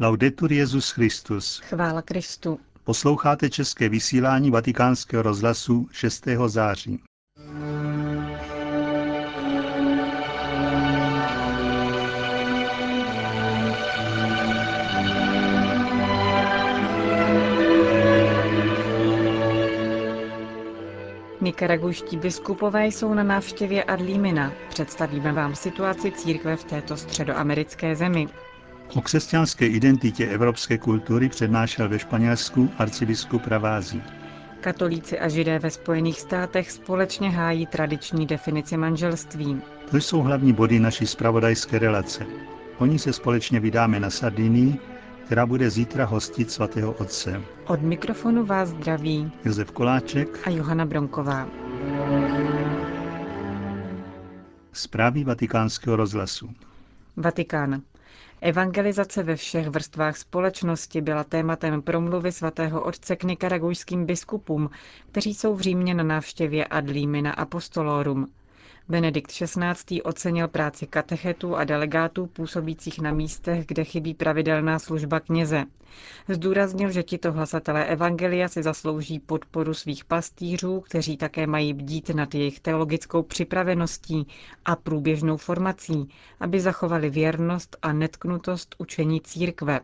Laudetur Jezus Christus. Chvála Kristu. Posloucháte české vysílání Vatikánského rozhlasu 6. září. Nikaragujští biskupové jsou na návštěvě Adlímina. Představíme vám situaci církve v této středoamerické zemi. O křesťanské identitě evropské kultury přednášel ve Španělsku arcibiskup Ravázi. Katolíci a židé ve Spojených státech společně hájí tradiční definici manželství. To jsou hlavní body naší spravodajské relace. Oni se společně vydáme na Sardinii, která bude zítra hostit svatého otce. Od mikrofonu vás zdraví Josef Koláček a Johana Bronková. Zprávy vatikánského rozhlasu. Vatikán. Evangelizace ve všech vrstvách společnosti byla tématem promluvy svatého otce k nikaragujským biskupům, kteří jsou v Římě na návštěvě Adlímina Apostolorum. Benedikt XVI. ocenil práci katechetů a delegátů působících na místech, kde chybí pravidelná služba kněze. Zdůraznil, že tito hlasatelé Evangelia si zaslouží podporu svých pastýřů, kteří také mají bdít nad jejich teologickou připraveností a průběžnou formací, aby zachovali věrnost a netknutost učení církve.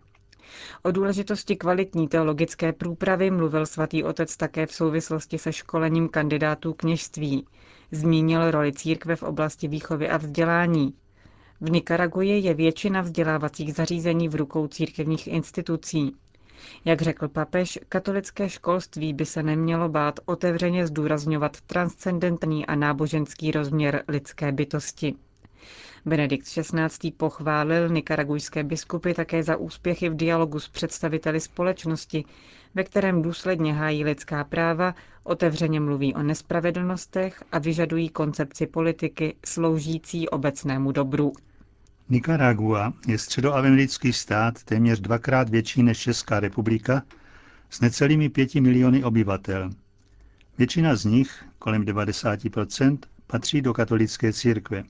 O důležitosti kvalitní teologické průpravy mluvil svatý otec také v souvislosti se školením kandidátů kněžství. Zmínil roli církve v oblasti výchovy a vzdělání. V Nikaraguji je většina vzdělávacích zařízení v rukou církevních institucí. Jak řekl papež, katolické školství by se nemělo bát otevřeně zdůrazňovat transcendentní a náboženský rozměr lidské bytosti. Benedikt XVI. pochválil nikaragujské biskupy také za úspěchy v dialogu s představiteli společnosti, ve kterém důsledně hájí lidská práva, otevřeně mluví o nespravedlnostech a vyžadují koncepci politiky sloužící obecnému dobru. Nicaragua je středoamerický stát téměř dvakrát větší než Česká republika s necelými pěti miliony obyvatel. Většina z nich, kolem 90%, patří do katolické církve.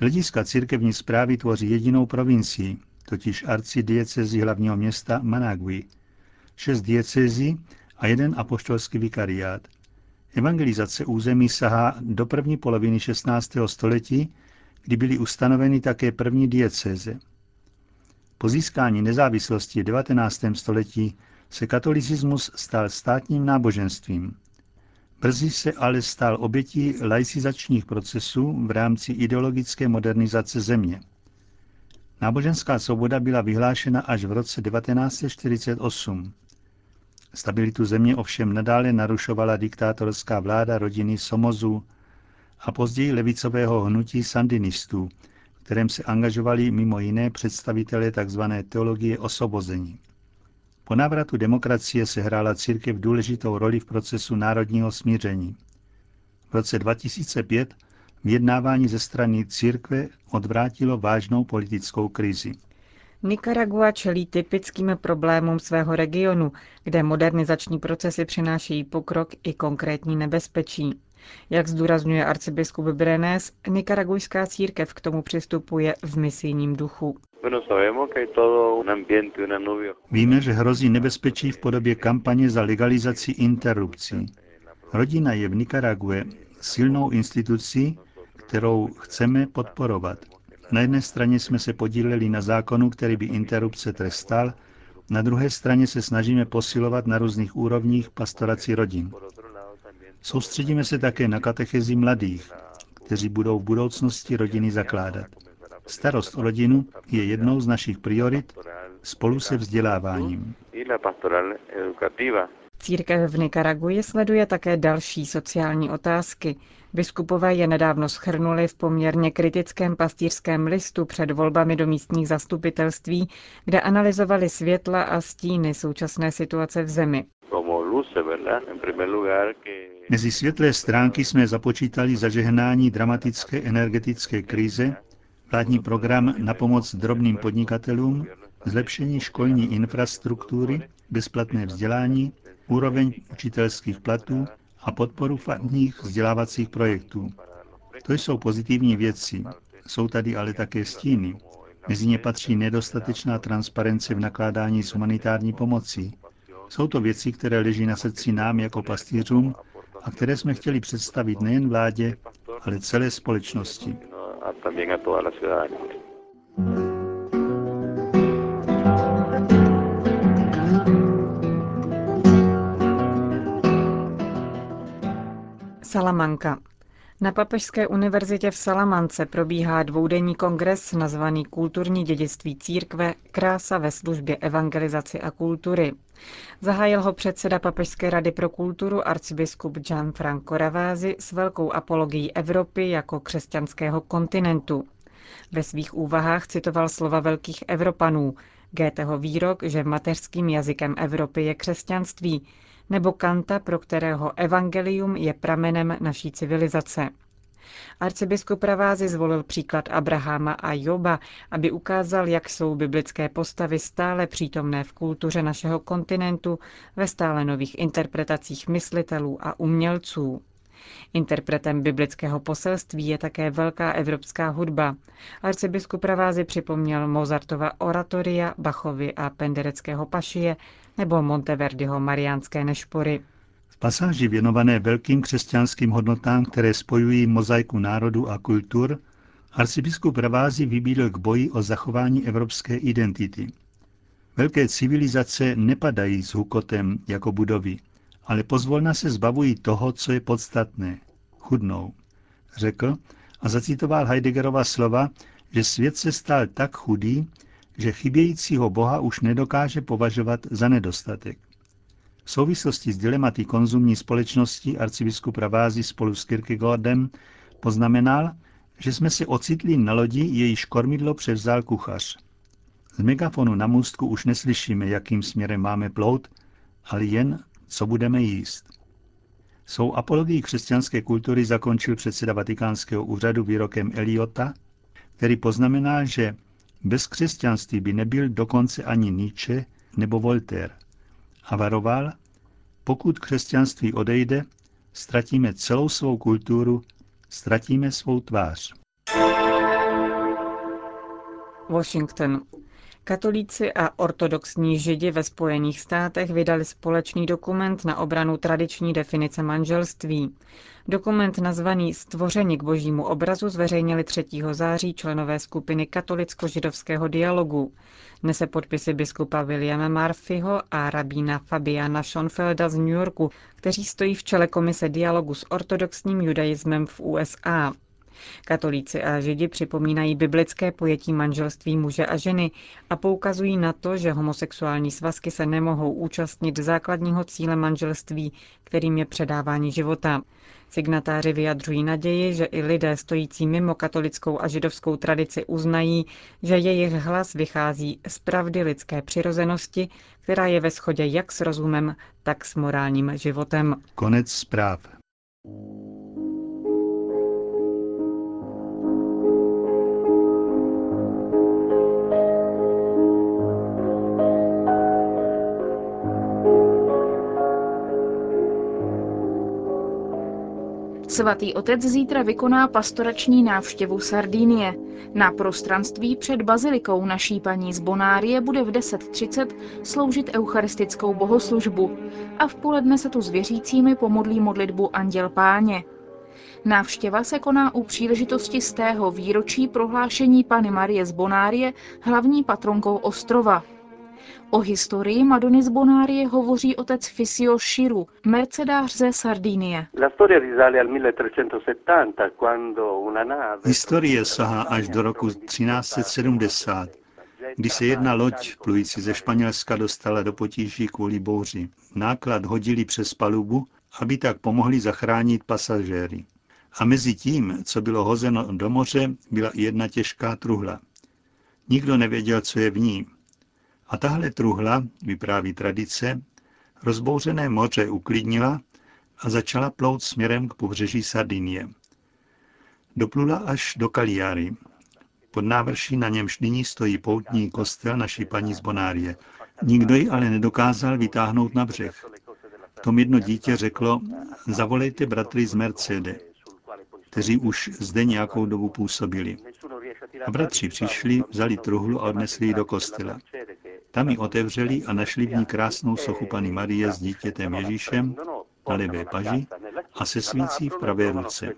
Hlediska církevní zprávy tvoří jedinou provincii, totiž arcidiecezi hlavního města Managui, šest diecezí a jeden apoštolský vikariát. Evangelizace území sahá do první poloviny 16. století, kdy byly ustanoveny také první diecéze. Po získání nezávislosti v 19. století se katolicismus stal státním náboženstvím. Brzy se ale stal obětí laicizačních procesů v rámci ideologické modernizace země. Náboženská svoboda byla vyhlášena až v roce 1948. Stabilitu země ovšem nadále narušovala diktátorská vláda rodiny Somozů a později levicového hnutí sandinistů, kterém se angažovali mimo jiné představitelé tzv. teologie osobození. Po návratu demokracie se hrála církev důležitou roli v procesu národního smíření. V roce 2005 vyjednávání ze strany církve odvrátilo vážnou politickou krizi. Nicaragua čelí typickým problémům svého regionu, kde modernizační procesy přinášejí pokrok i konkrétní nebezpečí. Jak zdůrazňuje arcibiskup Brenes, nikaragujská církev k tomu přistupuje v misijním duchu. Víme, že hrozí nebezpečí v podobě kampaně za legalizaci interrupcí. Rodina je v Nikarague silnou institucí, kterou chceme podporovat. Na jedné straně jsme se podíleli na zákonu, který by interrupce trestal, na druhé straně se snažíme posilovat na různých úrovních pastoraci rodin. Soustředíme se také na katechezi mladých, kteří budou v budoucnosti rodiny zakládat. Starost o rodinu je jednou z našich priorit spolu se vzděláváním. Církev v Nikaraguji sleduje také další sociální otázky. Biskupové je nedávno schrnuli v poměrně kritickém pastýřském listu před volbami do místních zastupitelství, kde analyzovali světla a stíny současné situace v zemi. Mezi světlé stránky jsme započítali zažehnání dramatické energetické krize, vládní program na pomoc drobným podnikatelům, zlepšení školní infrastruktury, bezplatné vzdělání, úroveň učitelských platů a podporu farních vzdělávacích projektů. To jsou pozitivní věci. Jsou tady ale také stíny. Mezi ně patří nedostatečná transparence v nakládání s humanitární pomocí. Jsou to věci, které leží na srdci nám jako pastýřům a které jsme chtěli představit nejen vládě, ale celé společnosti. Salamanka. Na Papežské univerzitě v Salamance probíhá dvoudenní kongres nazvaný Kulturní dědictví církve Krása ve službě evangelizaci a kultury. Zahájil ho předseda Papežské rady pro kulturu arcibiskup Gianfranco Ravázi s velkou apologií Evropy jako křesťanského kontinentu. Ve svých úvahách citoval slova velkých Evropanů, Goetheho výrok, že mateřským jazykem Evropy je křesťanství, nebo Kanta, pro kterého evangelium je pramenem naší civilizace. Arcibiskup Pravázy zvolil příklad Abrahama a Joba, aby ukázal, jak jsou biblické postavy stále přítomné v kultuře našeho kontinentu ve stále nových interpretacích myslitelů a umělců. Interpretem biblického poselství je také velká evropská hudba. Arcibiskup Pravázy připomněl Mozartova oratoria, Bachovi a Pendereckého pašie nebo Monteverdiho Mariánské nešpory. V pasáži věnované velkým křesťanským hodnotám, které spojují mozaiku národů a kultur, arcibiskup Ravázy vybídl k boji o zachování evropské identity. Velké civilizace nepadají s hukotem jako budovy, ale pozvolna se zbavují toho, co je podstatné. Chudnou. Řekl a zacitoval Heideggerova slova, že svět se stal tak chudý, že chybějícího Boha už nedokáže považovat za nedostatek. V souvislosti s dilematy konzumní společnosti arcibiskup Ravázy spolu s Kierkegaardem poznamenal, že jsme se ocitli na lodi, jejíž kormidlo převzal kuchař. Z megafonu na můstku už neslyšíme, jakým směrem máme plout, ale jen, co budeme jíst. Svou apologii křesťanské kultury zakončil předseda Vatikánského úřadu výrokem Eliota, který poznamenal, že bez křesťanství by nebyl dokonce ani Nietzsche nebo Voltaire. A varoval, pokud křesťanství odejde, ztratíme celou svou kulturu, ztratíme svou tvář. Washington. Katolíci a ortodoxní židi ve Spojených státech vydali společný dokument na obranu tradiční definice manželství. Dokument nazvaný Stvoření k božímu obrazu zveřejnili 3. září členové skupiny katolicko-židovského dialogu. Nese podpisy biskupa Williama Murphyho a rabína Fabiana Schonfelda z New Yorku, kteří stojí v čele komise dialogu s ortodoxním judaismem v USA. Katolíci a židi připomínají biblické pojetí manželství muže a ženy a poukazují na to, že homosexuální svazky se nemohou účastnit základního cíle manželství, kterým je předávání života. Signatáři vyjadřují naději, že i lidé stojící mimo katolickou a židovskou tradici uznají, že jejich hlas vychází z pravdy lidské přirozenosti, která je ve shodě jak s rozumem, tak s morálním životem. Konec zpráv. Svatý otec zítra vykoná pastorační návštěvu Sardínie. Na prostranství před bazilikou naší paní z Bonárie bude v 10.30 sloužit eucharistickou bohoslužbu a v poledne se tu s věřícími pomodlí modlitbu Anděl Páně. Návštěva se koná u příležitosti z tého výročí prohlášení Pany Marie z Bonárie hlavní patronkou ostrova. O historii Madony z Bonárie hovoří otec Fisio Širu, mercedář ze Sardinie. Historie sahá až do roku 1370, kdy se jedna loď plující ze Španělska dostala do potíží kvůli bouři. Náklad hodili přes palubu, aby tak pomohli zachránit pasažéry. A mezi tím, co bylo hozeno do moře, byla i jedna těžká truhla. Nikdo nevěděl, co je v ní, a tahle truhla, vypráví tradice, rozbouřené moře uklidnila a začala plout směrem k pobřeží Sardinie. Doplula až do Kaliary. Pod návrší na němž nyní stojí poutní kostel naší paní z Bonárie. Nikdo ji ale nedokázal vytáhnout na břeh. Tom jedno dítě řeklo, zavolejte bratry z Mercede, kteří už zde nějakou dobu působili. A bratři přišli, vzali truhlu a odnesli ji do kostela. Tam ji otevřeli a našli v ní krásnou sochu Pany Marie s dítětem Ježíšem na levé paži a se svící v pravé ruce.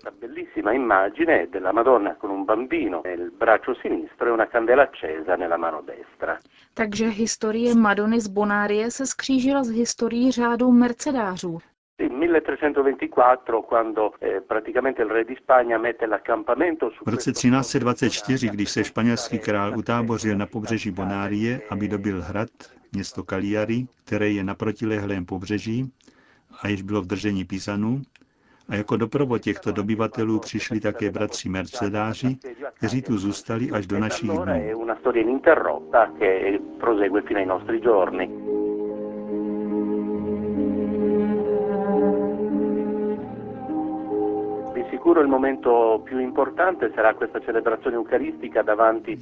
Takže historie Madony z Bonárie se skřížila s historií řádu mercedářů. Eh, v roce 1324, když se španělský král utábořil na pobřeží Bonárie, aby dobil hrad, město Cagliari, které je na protilehlém pobřeží a již bylo v držení Pizanů, a jako doprovod těchto dobyvatelů přišli také bratři Mercedáři, kteří tu zůstali až do našich dnů.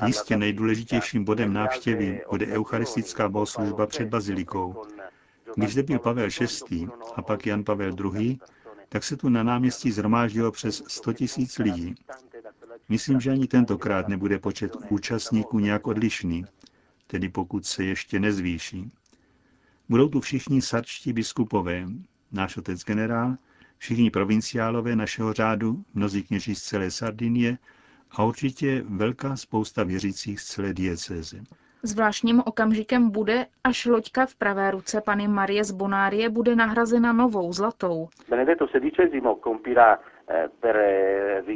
Jistě nejdůležitějším bodem návštěvy bude eucharistická bohoslužba před bazilikou. Když zde byl Pavel VI. a pak Jan Pavel II., tak se tu na náměstí zhromáždilo přes 100 tisíc lidí. Myslím, že ani tentokrát nebude počet účastníků nějak odlišný, tedy pokud se ještě nezvýší. Budou tu všichni sarčtí biskupové, náš otec generál, všichni provinciálové našeho řádu, mnozí kněží z celé Sardinie a určitě velká spousta věřících z celé diecéze. Zvláštním okamžikem bude, až loďka v pravé ruce Pany Marie z Bonárie bude nahrazena novou zlatou.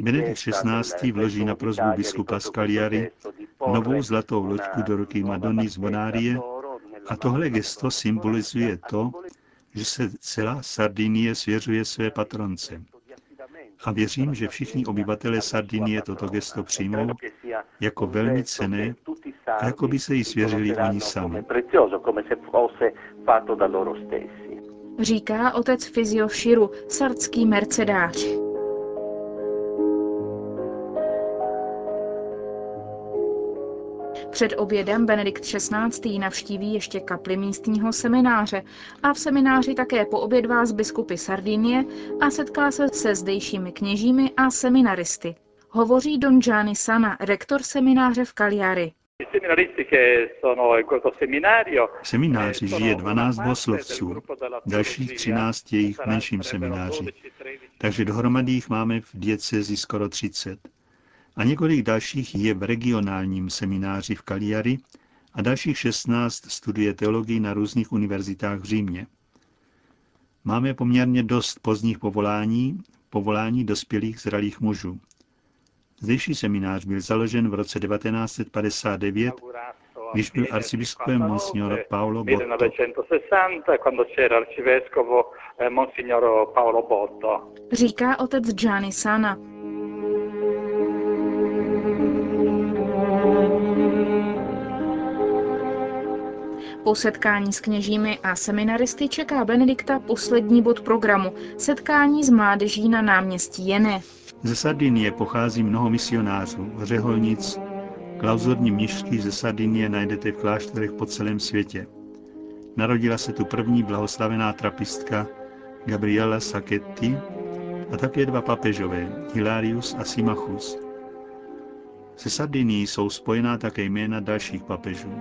Benedikt XVI. vloží na prozbu biskupa Scaliari novou zlatou loďku do ruky Madony z Bonárie a tohle gesto symbolizuje to, že se celá Sardinie svěřuje své patronce. A věřím, že všichni obyvatelé Sardinie toto gesto přijmou jako velmi cené a jako by se jí svěřili oni sami. Říká otec Fizio Širu, sardský mercedář. Před obědem Benedikt XVI. navštíví ještě kapli místního semináře a v semináři také poobědvá z biskupy Sardinie a setká se se zdejšími kněžími a seminaristy. Hovoří Don Gianni Sana, rektor semináře v Cagliari. V semináři žije 12 bohoslovců, dalších 13 je jich v menším semináři, takže dohromady jich máme v diecezi skoro 30 a několik dalších je v regionálním semináři v Kaliari a dalších 16 studuje teologii na různých univerzitách v Římě. Máme poměrně dost pozdních povolání, povolání dospělých zralých mužů. Zdejší seminář byl založen v roce 1959, když byl arcibiskupem Monsignor Paolo Botto. Říká otec Gianni Sana. Po setkání s kněžími a seminaristy čeká Benedikta poslední bod programu – setkání s mládeží na náměstí Jene. Ze Sardinie pochází mnoho misionářů, řeholnic, klauzurní mnišky ze Sardinie najdete v klášterech po celém světě. Narodila se tu první blahoslavená trapistka Gabriela Sacchetti a také dva papežové, Hilarius a Simachus. Se Sardinií jsou spojená také jména dalších papežů.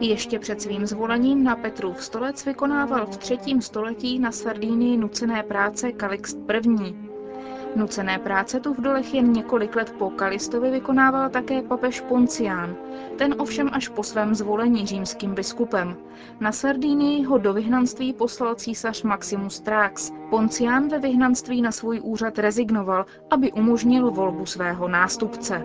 Ještě před svým zvolením na Petrův stolec vykonával v třetím století na Sardínii nucené práce Kalixt I. Nucené práce tu v dolech jen několik let po Kalistovi vykonával také papež Poncián, ten ovšem až po svém zvolení římským biskupem. Na Sardínii ho do vyhnanství poslal císař Maximus Trax. Poncián ve vyhnanství na svůj úřad rezignoval, aby umožnil volbu svého nástupce.